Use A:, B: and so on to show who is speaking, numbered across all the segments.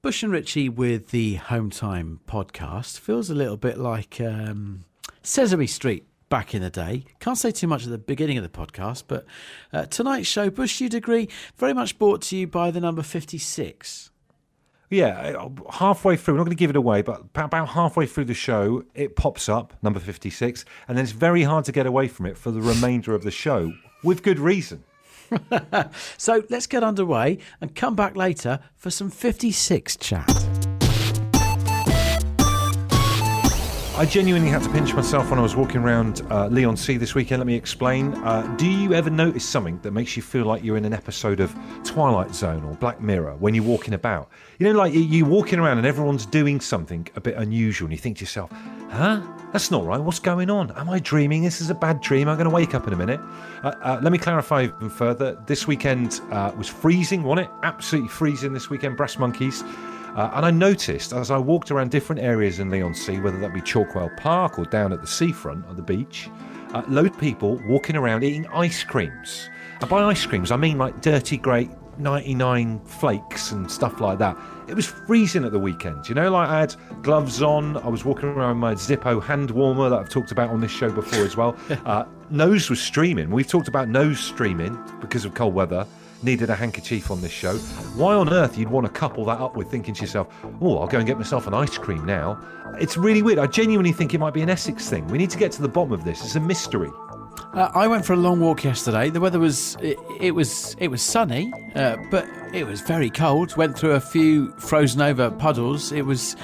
A: Bush and Richie with the Home Time podcast feels a little bit like um, Sesame Street back in the day. Can't say too much at the beginning of the podcast, but uh, tonight's show, Bush, you'd agree, very much brought to you by the number 56.
B: Yeah, uh, halfway through, we're not going to give it away, but about halfway through the show, it pops up, number 56, and then it's very hard to get away from it for the remainder of the show, with good reason.
A: so let's get underway and come back later for some 56 chat.
B: I genuinely had to pinch myself when I was walking around uh, Leigh-on-Sea this weekend. Let me explain. Uh, do you ever notice something that makes you feel like you're in an episode of Twilight Zone or Black Mirror when you're walking about? You know, like you're walking around and everyone's doing something a bit unusual, and you think to yourself, huh? That's not right. What's going on? Am I dreaming? This is a bad dream. I'm going to wake up in a minute. Uh, uh, let me clarify even further. This weekend uh, was freezing, wasn't it? Absolutely freezing this weekend. Brass monkeys. Uh, and I noticed as I walked around different areas in Leigh-on-Sea, whether that be Chalkwell Park or down at the seafront or the beach, uh, loads of people walking around eating ice creams. And by ice creams, I mean like dirty, great 99 flakes and stuff like that. It was freezing at the weekend. You know, like I had gloves on. I was walking around with my Zippo hand warmer that I've talked about on this show before as well. Uh, nose was streaming. We've talked about nose streaming because of cold weather needed a handkerchief on this show. Why on earth you'd want to couple that up with thinking to yourself, oh, I'll go and get myself an ice cream now? It's really weird. I genuinely think it might be an Essex thing. We need to get to the bottom of this. It's a mystery.
A: Uh, I went for a long walk yesterday. The weather was it, it was it was sunny, uh, but it was very cold. Went through a few frozen over puddles. It was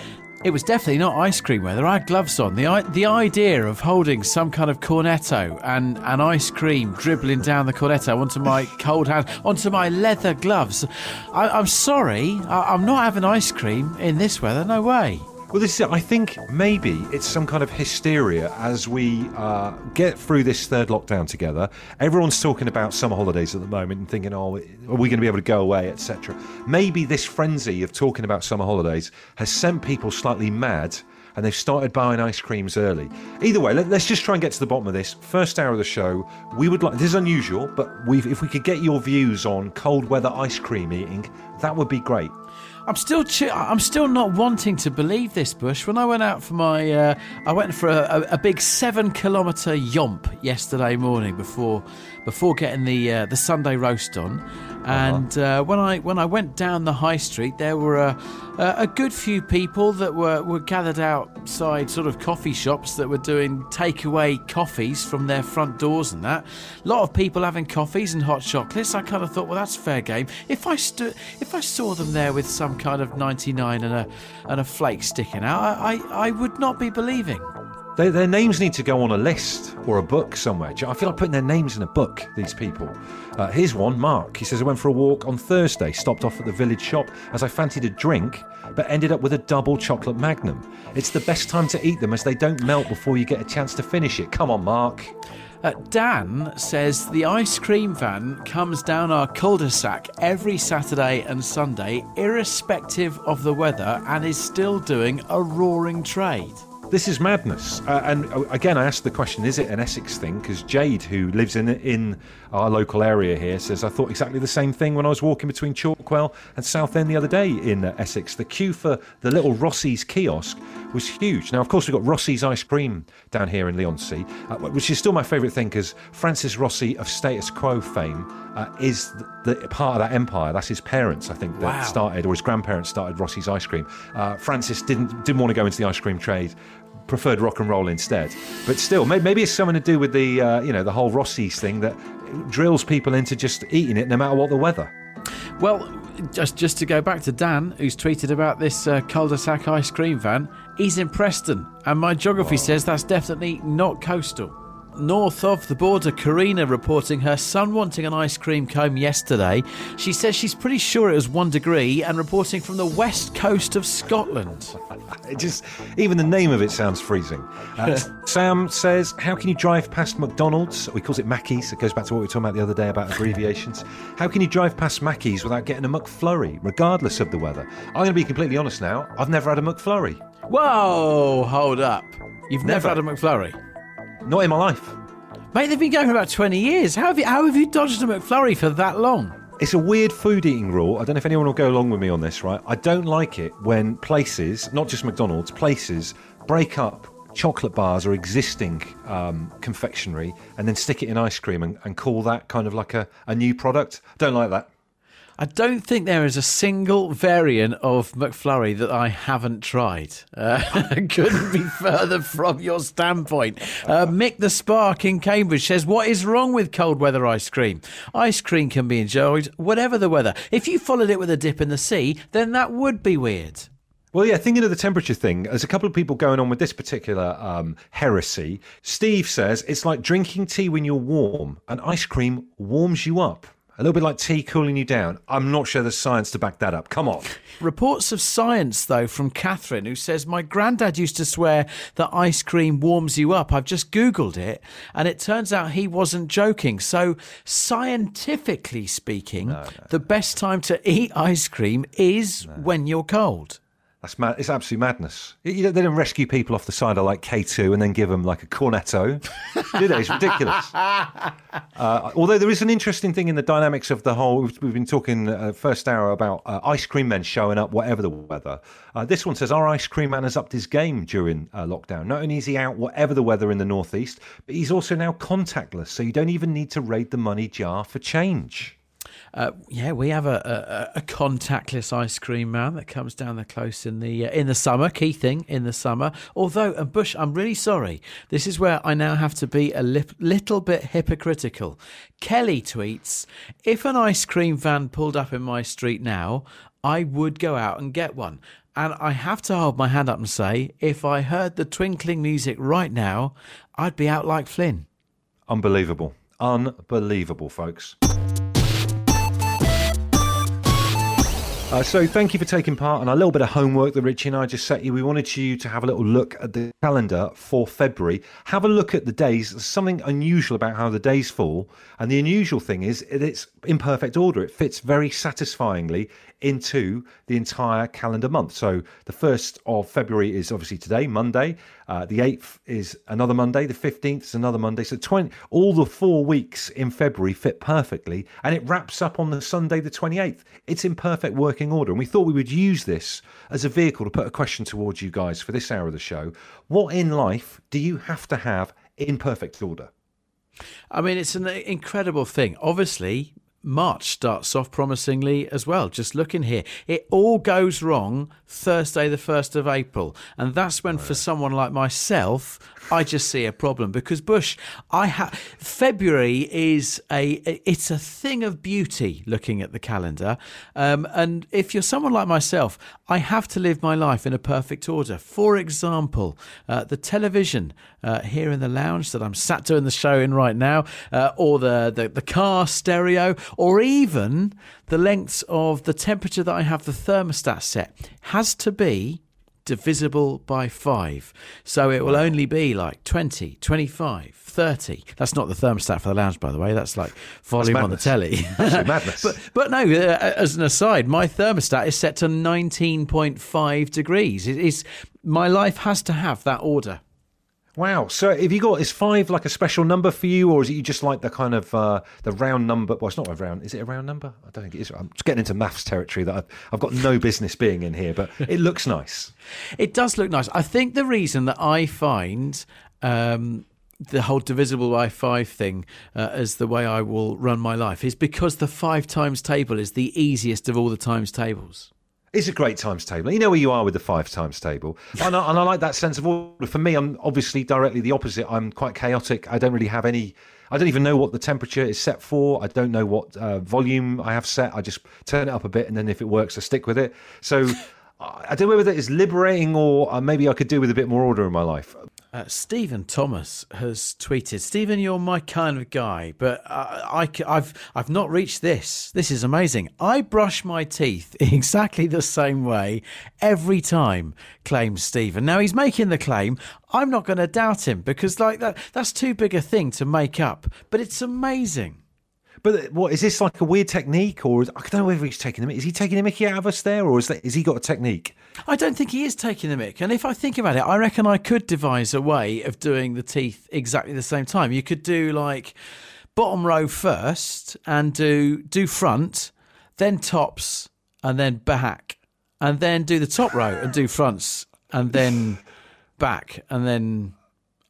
A: it was definitely not ice cream weather. I had gloves on. The the idea of holding some kind of cornetto and, and ice cream dribbling down the cornetto onto my cold hand, onto my leather gloves. I, am sorry, I, I'm not having ice cream in this weather. No way.
B: Well, this is it. I think maybe it's some kind of hysteria as we uh, get through this third lockdown together. Everyone's talking about summer holidays at the moment and thinking, oh, are we going to be able to go away, etc. Maybe this frenzy of talking about summer holidays has sent people slightly mad and they've started buying ice creams early. Either way, let, us just try and get to the bottom of this. First hour of the show, we would like, this is unusual, but if we could get your views on cold weather ice cream eating, that would be great.
A: I'm still I'm still not wanting to believe this, Bush. When I went out for my, uh, I went for a, a, a big seven kilometre yomp yesterday morning before before getting the uh, the Sunday roast on, and uh, when I when I went down the high street, there were a, a good few people that were, were gathered outside sort of coffee shops that were doing takeaway coffees from their front doors and that. A lot of people having coffees and hot chocolates. I kind of thought, well, that's fair game. If I stood, if I saw them there with some kind of ninety nine and a and a flake sticking out, I, I, I would not be believing.
B: They, their names need to go on a list or a book somewhere. I feel like putting their names in a book, these people. Uh, here's one, Mark. He says, I went for a walk on Thursday, stopped off at the village shop as I fancied a drink, but ended up with a double chocolate magnum. It's the best time to eat them as they don't melt before you get a chance to finish it. Come on, Mark.
A: Uh, Dan says the ice cream van comes down our cul de sac every Saturday and Sunday, irrespective of the weather, and is still doing a roaring trade.
B: This is madness. Uh, and uh, again, I asked the question: Is it an Essex thing? Because Jade, who lives in in our local area here, says I thought exactly the same thing when I was walking between Chalkwell and Southend the other day in uh, Essex. The queue for the little Rossi's kiosk was huge. Now, of course, we've got Rossi's ice cream down here in Leigh-on-Sea, uh, which is still my favourite thing because Francis Rossi of Status Quo fame uh, is the, the, part of that empire. That's his parents, I think, that wow. started, or his grandparents started Rossi's ice cream. Uh, Francis didn't didn't want to go into the ice cream trade preferred rock and roll instead. But still, maybe it's something to do with the uh, you know the whole Rossi's thing that drills people into just eating it no matter what the weather.
A: Well, just just to go back to Dan, who's tweeted about this uh, cul-de-sac ice cream van. He's in Preston, and my geography Whoa. says that's definitely not coastal. North of the border, Karina reporting her son wanting an ice cream cone yesterday. She says she's pretty sure it was one degree and reporting from the west coast of Scotland.
B: it just, even the name of it sounds freezing. Uh, Sam says, How can you drive past McDonald's? We calls it Mackey's. It goes back to what we were talking about the other day about abbreviations. How can you drive past Mackey's without getting a McFlurry, regardless of the weather? I'm going to be completely honest now. I've never had a McFlurry.
A: Whoa, hold up. You've never, never had a McFlurry?
B: Not in my life.
A: Mate, they've been going for about 20 years. How have you, how have you dodged a McFlurry for that long?
B: It's a weird food eating rule. I don't know if anyone will go along with me on this, right? I don't like it when places, not just McDonald's, places break up chocolate bars or existing um, confectionery and then stick it in ice cream and, and call that kind of like a, a new product. Don't like that.
A: I don't think there is a single variant of McFlurry that I haven't tried. Uh, couldn't be further from your standpoint. Uh, Mick the Spark in Cambridge says, What is wrong with cold weather ice cream? Ice cream can be enjoyed whatever the weather. If you followed it with a dip in the sea, then that would be weird.
B: Well, yeah, thinking of the temperature thing, there's a couple of people going on with this particular um, heresy. Steve says it's like drinking tea when you're warm, and ice cream warms you up. A little bit like tea cooling you down. I'm not sure there's science to back that up. Come on.
A: Reports of science, though, from Catherine, who says, My granddad used to swear that ice cream warms you up. I've just Googled it, and it turns out he wasn't joking. So, scientifically speaking, no, no. the best time to eat ice cream is no. when you're cold.
B: That's mad. It's absolute madness. You they don't rescue people off the side of like K2 and then give them like a cornetto, do they? It's ridiculous. Uh, although there is an interesting thing in the dynamics of the whole. We've, we've been talking uh, first hour about uh, ice cream men showing up, whatever the weather. Uh, this one says our ice cream man has upped his game during uh, lockdown. Not only is he out whatever the weather in the northeast, but he's also now contactless, so you don't even need to raid the money jar for change.
A: Uh, yeah, we have a, a, a, contactless ice cream man that comes down the close in the uh, in the summer. Key thing in the summer. Although, and Bush, I'm really sorry. This is where I now have to be a li- little bit hypocritical. Kelly tweets: If an ice cream van pulled up in my street now, I would go out and get one. And I have to hold my hand up and say, if I heard the twinkling music right now, I'd be out like Flynn.
B: Unbelievable. Unbelievable, folks. Uh, so thank you for taking part and a little bit of homework that Richie and I just set you. We wanted you to have a little look at the calendar for February. Have a look at the days. There's something unusual about how the days fall. And the unusual thing is it's in perfect order. It fits very satisfyingly into the entire calendar month. So the 1st of February is obviously today, Monday. Uh, the 8th is another Monday. The 15th is another Monday. So 20, all the four weeks in February fit perfectly. And it wraps up on the Sunday, the 28th. It's in perfect working order. And we thought we would use this as a vehicle to put a question towards you guys for this hour of the show. What in life do you have to have in perfect order?
A: I mean, it's an incredible thing. Obviously, March starts off promisingly as well. Just looking here, it all goes wrong Thursday, the 1st of April. And that's when, for someone like myself, I just see a problem because Bush, I have February is a it's a thing of beauty looking at the calendar, um, and if you're someone like myself, I have to live my life in a perfect order. For example, uh, the television uh, here in the lounge that I'm sat doing the show in right now, uh, or the, the the car stereo, or even the lengths of the temperature that I have the thermostat set has to be divisible by 5. So it will only be like 20, 25, 30. That's not the thermostat for the lounge, by the way. That's like volume That's on the telly.
B: madness.
A: but, but no, uh, as an aside, my thermostat is set to 19.5 degrees. It is, my life has to have that order.
B: Wow. So have you got is five like a special number for you, or is it you just like the kind of uh, the round number? Well, it's not a round. Is it a round number? I don't think it is. I'm just getting into maths territory that I've, I've got no business being in here, but it looks nice.
A: It does look nice. I think the reason that I find. Um, the whole divisible by five thing uh, as the way I will run my life is because the five times table is the easiest of all the times tables.
B: It's a great times table. You know where you are with the five times table. And I, and I like that sense of order. For me, I'm obviously directly the opposite. I'm quite chaotic. I don't really have any. I don't even know what the temperature is set for. I don't know what uh, volume I have set. I just turn it up a bit, and then if it works, I stick with it. So I don't know whether it is liberating or uh, maybe I could do with a bit more order in my life.
A: Uh, Stephen Thomas has tweeted, Stephen, you're my kind of guy, but I, I, have I've not reached this. This is amazing. I brush my teeth exactly the same way every time, claims Stephen. Now he's making the claim. I'm not going to doubt him because like that, that's too big a thing to make up, but it's amazing.
B: But uh, what is this like a weird technique, or is, I don't know whether he's taking the mic. Is he taking the Mickey out of us there, or is that is he got a technique?
A: I don't think he is taking the mic. And if I think about it, I reckon I could devise a way of doing the teeth exactly the same time. You could do like bottom row first and do do front, then tops, and then back, and then do the top row and do fronts, and then back, and then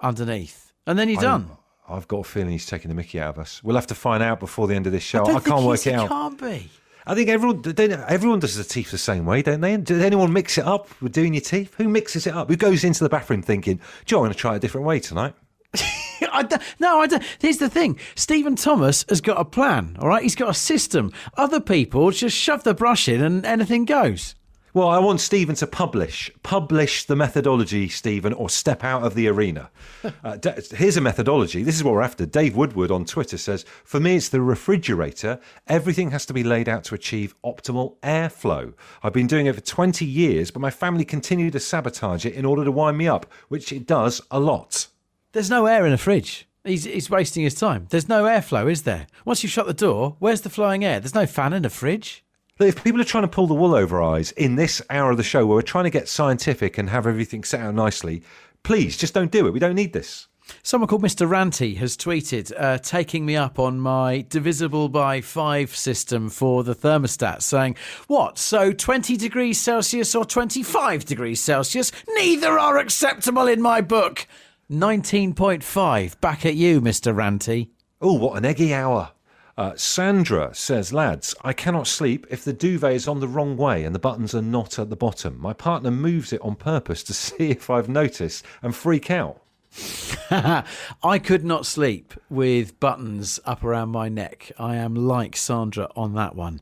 A: underneath, and then you're done.
B: I've got a feeling he's taking the mickey out of us. We'll have to find out before the end of this show.
A: I,
B: I, can't work it out.
A: Can't be.
B: I think everyone everyone does the teeth the same way, don't they? Does anyone mix it up with doing your teeth? Who mixes it up? Who goes into the bathroom thinking, "Do I want to try a different way tonight"?
A: I no, I don't. Here's the thing: Stephen Thomas has got a plan. All right, he's got a system. Other people just shove the brush in and anything goes.
B: Well, I want Stephen to publish publish the methodology, Stephen, or step out of the arena. Uh, here's a methodology. This is what we're after. Dave Woodward on Twitter says, "For me, it's the refrigerator. Everything has to be laid out to achieve optimal airflow. I've been doing it for 20 years, but my family continue to sabotage it in order to wind me up, which it does a lot."
A: There's no air in a fridge. He's, he's wasting his time. There's no airflow, is there? Once you shut the door, where's the flowing air? There's no fan in a fridge.
B: If people are trying to pull the wool over our eyes in this hour of the show where we're trying to get scientific and have everything set out nicely, please just don't do it. We don't need this.
A: Someone called Mr. Ranty has tweeted, uh, taking me up on my divisible by five system for the thermostat, saying, What? So 20 degrees Celsius or 25 degrees Celsius? Neither are acceptable in my book. 19.5. Back at you, Mr. Ranty.
B: Oh, what an eggy hour. Uh, Sandra says, lads, I cannot sleep if the duvet is on the wrong way and the buttons are not at the bottom. My partner moves it on purpose to see if I've noticed and freak out.
A: I could not sleep with buttons up around my neck. I am like Sandra on that one.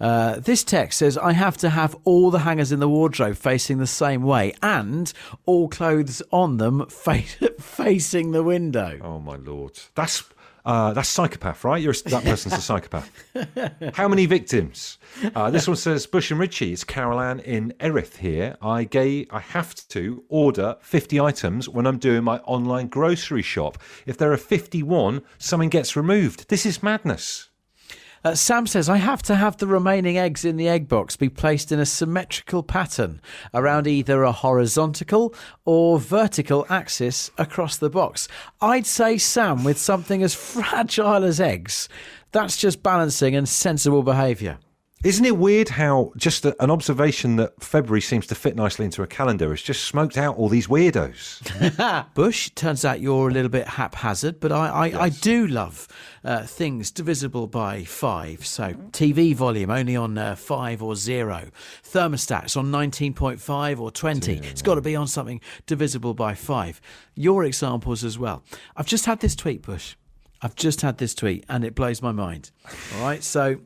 A: Uh, this text says I have to have all the hangers in the wardrobe facing the same way and all clothes on them fa- facing the window.
B: Oh, my lord. That's. Uh, that's psychopath, right? You're a, that person's a psychopath. How many victims? Uh, this one says Bush and Richie. It's Carol Ann in Erith here. I gay, I have to order 50 items when I'm doing my online grocery shop. If there are 51, something gets removed. This is madness.
A: Uh, Sam says I have to have the remaining eggs in the egg box be placed in a symmetrical pattern around either a horizontal or vertical axis across the box. I'd say, Sam, with something as fragile as eggs, that's just balancing and sensible behaviour.
B: Isn't it weird how just a, an observation that February seems to fit nicely into a calendar has just smoked out all these weirdos?
A: Bush, turns out you're a little bit haphazard, but I, I, I do love uh, things divisible by five. So TV volume only on uh, five or zero. Thermostats on 19.5 or 20. It's got to be on something divisible by five. Your examples as well. I've just had this tweet, Bush. I've just had this tweet and it blows my mind. All right. So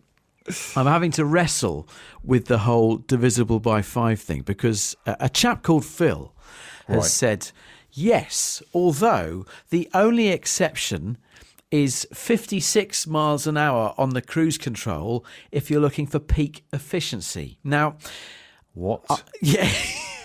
A: I'm having to wrestle with the whole divisible by five thing because a, a chap called Phil has
B: Right.
A: said, yes, although the only exception is 56 miles an hour on the cruise control if you're looking for peak efficiency. Now,
B: What?
A: Uh, yeah.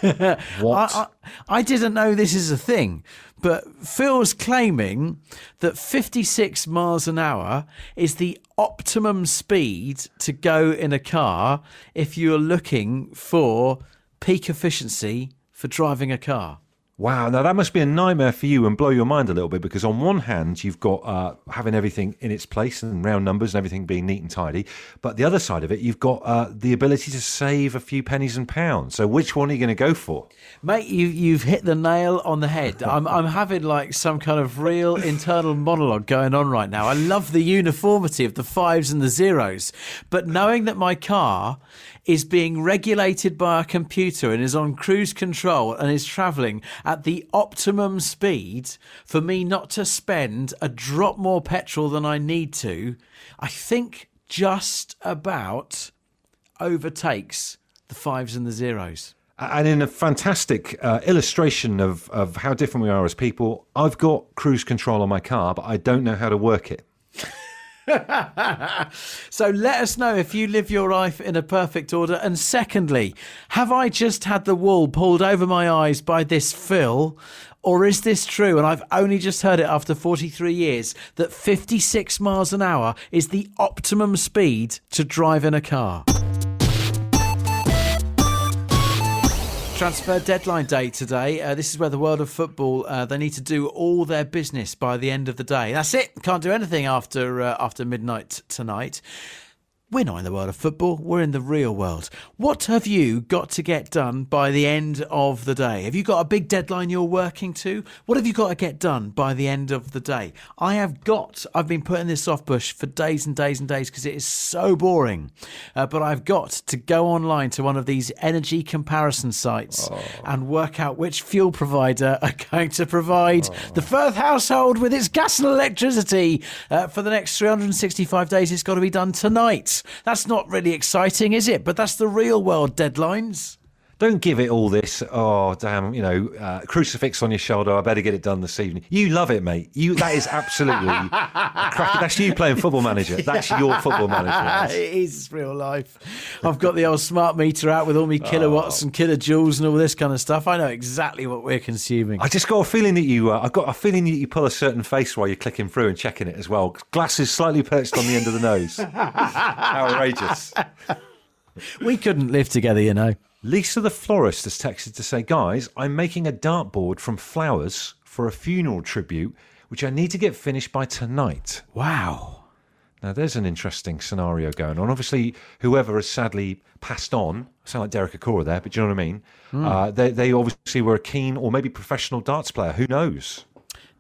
B: What?
A: I, I, I didn't know this is a thing, but Phil's claiming that 56 miles an hour is the optimum speed to go in a car if you're looking for peak efficiency for driving a car.
B: Wow, now that must be a nightmare for you and blow your mind a little bit because on one hand you've got uh, having everything in its place and round numbers and everything being neat and tidy, but the other side of it you've got uh, the ability to save a few pennies and pounds. So which one are you going to go for?
A: Mate, you, you've hit the nail on the head. I'm, I'm having like some kind of real internal monologue going on right now. I love the uniformity of the fives and the zeros, but knowing that my car is being regulated by a computer and is on cruise control and is traveling at the optimum speed for me not to spend a drop more petrol than I need to, I think just about overtakes the fives and the zeros.
B: And in a fantastic uh, illustration of, of how different we are as people, I've got cruise control on my car, but I don't know how to work it.
A: So let us know if you live your life in a perfect order. And secondly, have I just had the wool pulled over my eyes by this Phil? Or is this true? And I've only just heard it after 43 years that 56 miles an hour is the optimum speed to drive in a car. Transfer deadline day today. Uh, this is where the world of football uh, they need to do all their business by the end of the day. That's it. Can't do anything after uh, after midnight tonight. We're not in the world of football, we're in the real world. What have you got to get done by the end of the day? Have you got a big deadline you're working to? What have you got to get done by the end of the day? I have got, I've been putting this off bush for days and days and days because it is so boring. Uh, but I've got to go online to one of these energy comparison sites oh. and work out which fuel provider are going to provide oh. the Firth household with its gas and electricity uh, for the next 365 days. It's got to be done tonight. That's not really exciting, is it? But that's the real world deadlines.
B: Don't give it all this. Oh damn! You know, uh, crucifix on your shoulder. I better get it done this evening. You love it, mate. You that is absolutely That's you playing football manager. That's your football manager.
A: it is real life. I've got the old smart meter out with all my kilowatts oh. and kilojoules and all this kind of stuff. I know exactly what we're consuming.
B: I just got a feeling that you. Uh, I've got a feeling that you pull a certain face while you're clicking through and checking it as well. Glasses slightly perched on the end of the nose. Outrageous.
A: We couldn't live together, you know.
B: Lisa the florist has texted to say, Guys, I'm making a dartboard from flowers for a funeral tribute, which I need to get finished by tonight.
A: Wow.
B: Now, there's an interesting scenario going on. Obviously, whoever has sadly passed on, I sound like Derek Acorah there, but do you know what I mean? Mm. Uh, they, they obviously were a keen or maybe professional darts player. Who knows?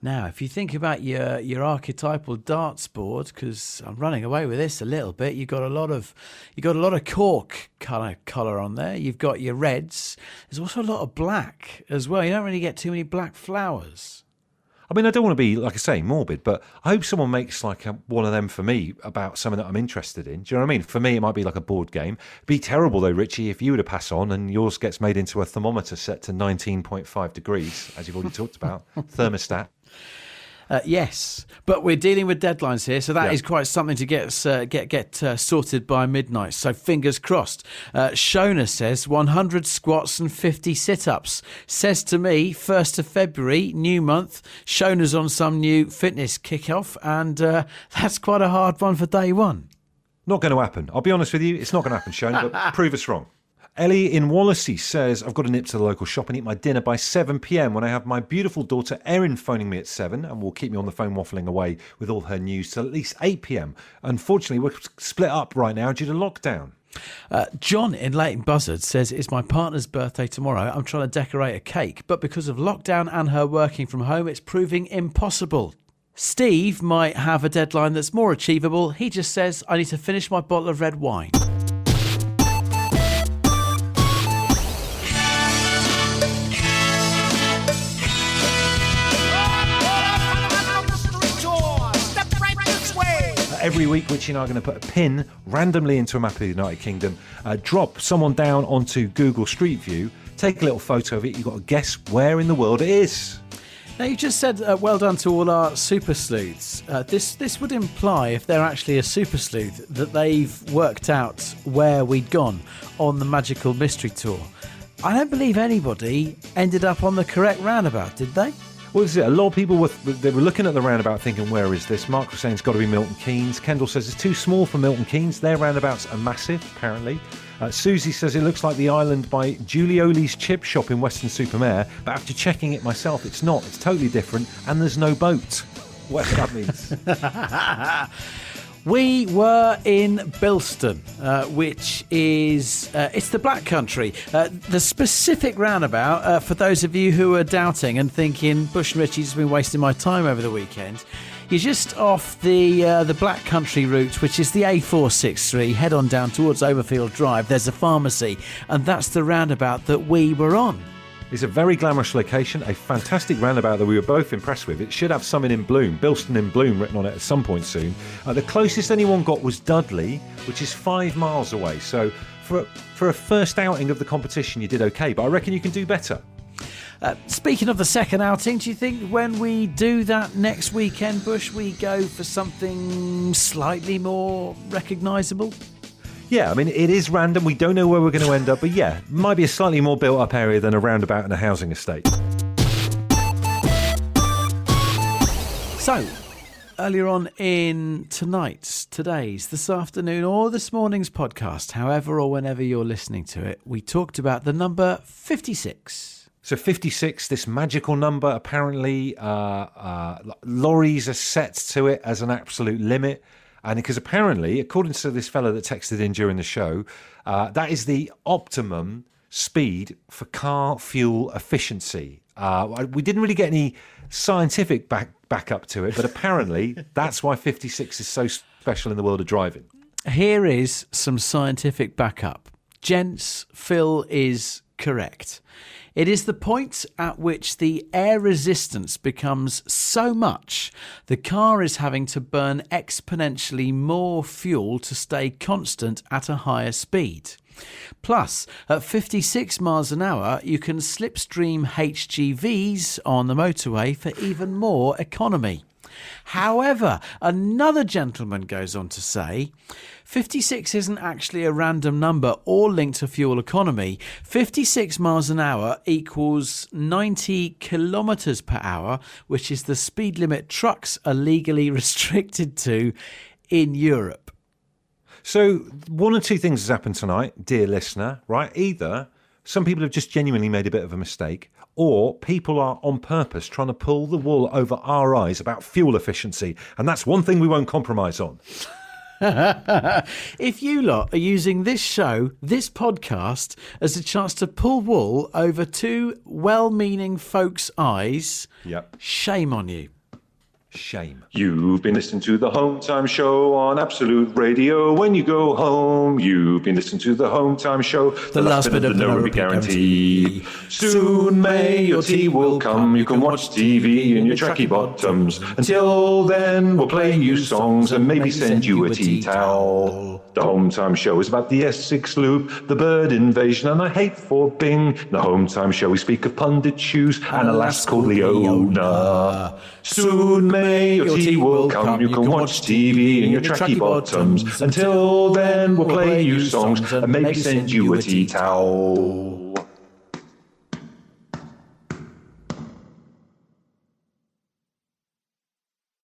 A: Now, if you think about your your archetypal darts board, because I'm running away with this a little bit, you've got a lot of you got a lot of cork color color on there. You've got your reds. There's also a lot of black as well. You don't really get too many black flowers.
B: I mean, I don't want to be like I say morbid, but I hope someone makes like a, one of them for me about something that I'm interested in. Do you know what I mean? For me, it might be like a board game. It'd be terrible though, Richie, if you were to pass on and yours gets made into a thermometer set to 19.5 degrees, as you've already talked about, thermostat.
A: Uh, yes, but we're dealing with deadlines here, so that yeah. is quite something to get uh, get get uh, sorted by midnight. So fingers crossed. Uh, Shona says 100 squats and 50 sit-ups. Says to me, first of February, new month. Shona's on some new fitness kickoff, and uh, that's quite a hard one for day one.
B: Not going to happen. I'll be honest with you, it's not going to happen, Shona. But prove us wrong. Ellie in Wallasey says, I've got to nip to the local shop and eat my dinner by 7 pm when I have my beautiful daughter Erin phoning me at 7 and will keep me on the phone waffling away with all her news till at least 8 pm. Unfortunately, we're split up right now due to lockdown.
A: Uh, John in Leighton Buzzard says it's my partner's birthday tomorrow. I'm trying to decorate a cake, but because of lockdown and her working from home, it's proving impossible. Steve might have a deadline that's more achievable. He just says, I need to finish my bottle of red wine.
B: Every week, Richie and I are going to put a pin randomly into a map of the United Kingdom, uh, drop someone down onto Google Street View, take a little photo of it. You've got to guess where in the world it is.
A: Now you just said uh, well done to all our super sleuths. Uh, this this would imply, if they're actually a super sleuth, that they've worked out where we'd gone on the magical mystery tour. I don't believe anybody ended up on the correct roundabout, did they?
B: Well, this is it. A lot of people were they were looking at the roundabout, thinking, "Where is this?" Mark was saying it's got to be Milton Keynes. Kendall says it's too small for Milton Keynes. Their roundabouts are massive, apparently. Uh, Susie says it looks like the island by Giulioli's chip shop in Weston-super-Mare, but after checking it myself, it's not. It's totally different, and there's no boat. Whatever that means.
A: We were in Bilston, uh, which is uh, it's the Black Country. Uh, the specific roundabout uh, for those of you who are doubting and thinking Bush and Richie's been wasting my time over the weekend. You're just off the uh, the Black Country route, which is the A463. Head on down towards Overfield Drive. There's a pharmacy, and that's the roundabout that we were on.
B: It's a very glamorous location, a fantastic roundabout that we were both impressed with. It should have something in bloom, Bilston in bloom written on it at some point soon. Uh, the closest anyone got was Dudley, which is five miles away. So for, for a first outing of the competition, you did okay, but I reckon you can do better.
A: Uh, speaking of the second outing, do you think when we do that next weekend, Bush, we go for something slightly more recognisable?
B: Yeah, I mean, it is random. We don't know where we're going to end up, but yeah, might be a slightly more built up area than a roundabout in a housing estate.
A: So, earlier on in tonight's, today's, this afternoon, or this morning's podcast, however or whenever you're listening to it, we talked about the number 56.
B: So 56, this magical number, apparently uh, uh, lorries are set to it as an absolute limit. And because apparently, according to this fellow that texted in during the show, uh, that is the optimum speed for car fuel efficiency. Uh, we didn't really get any scientific back, back up to it, but apparently that's why 56 is so special in the world of driving.
A: Here is some scientific backup. Gents, Phil is correct. It is the point at which the air resistance becomes so much the car is having to burn exponentially more fuel to stay constant at a higher speed. Plus, at 56 miles an hour, you can slipstream HGVs on the motorway for even more economy. However, another gentleman goes on to say 56 isn't actually a random number or linked to fuel economy. 56 miles an hour equals 90 kilometres per hour, which is the speed limit trucks are legally restricted to in Europe.
B: So, one or two things has happened tonight, dear listener, right? Either some people have just genuinely made a bit of a mistake, or people are on purpose trying to pull the wool over our eyes about fuel efficiency. And that's one thing we won't compromise on.
A: if you lot are using this show, this podcast, as a chance to pull wool over two well meaning folks' eyes,
B: yep.
A: shame on you
B: shame.
C: You've been listening to the Home Time Show on Absolute Radio. When you go home, you've been listening to the Home Time Show.
A: The, the last, last bit of the no repeat guarantee.
C: guarantee. Soon may your tea will come. You can watch TV in your tracky bottoms. Until then, we'll play you songs and maybe send you a tea towel. The Home Time Show is about the Essex Loop, the bird invasion, and I hate for Bing. The Home Time Show, we speak of pundit shoes and a lass called Leona. Soon may May your tea will come. You can watch TV in your tracky bottoms. Until then, we'll play you songs and maybe send you a tea towel.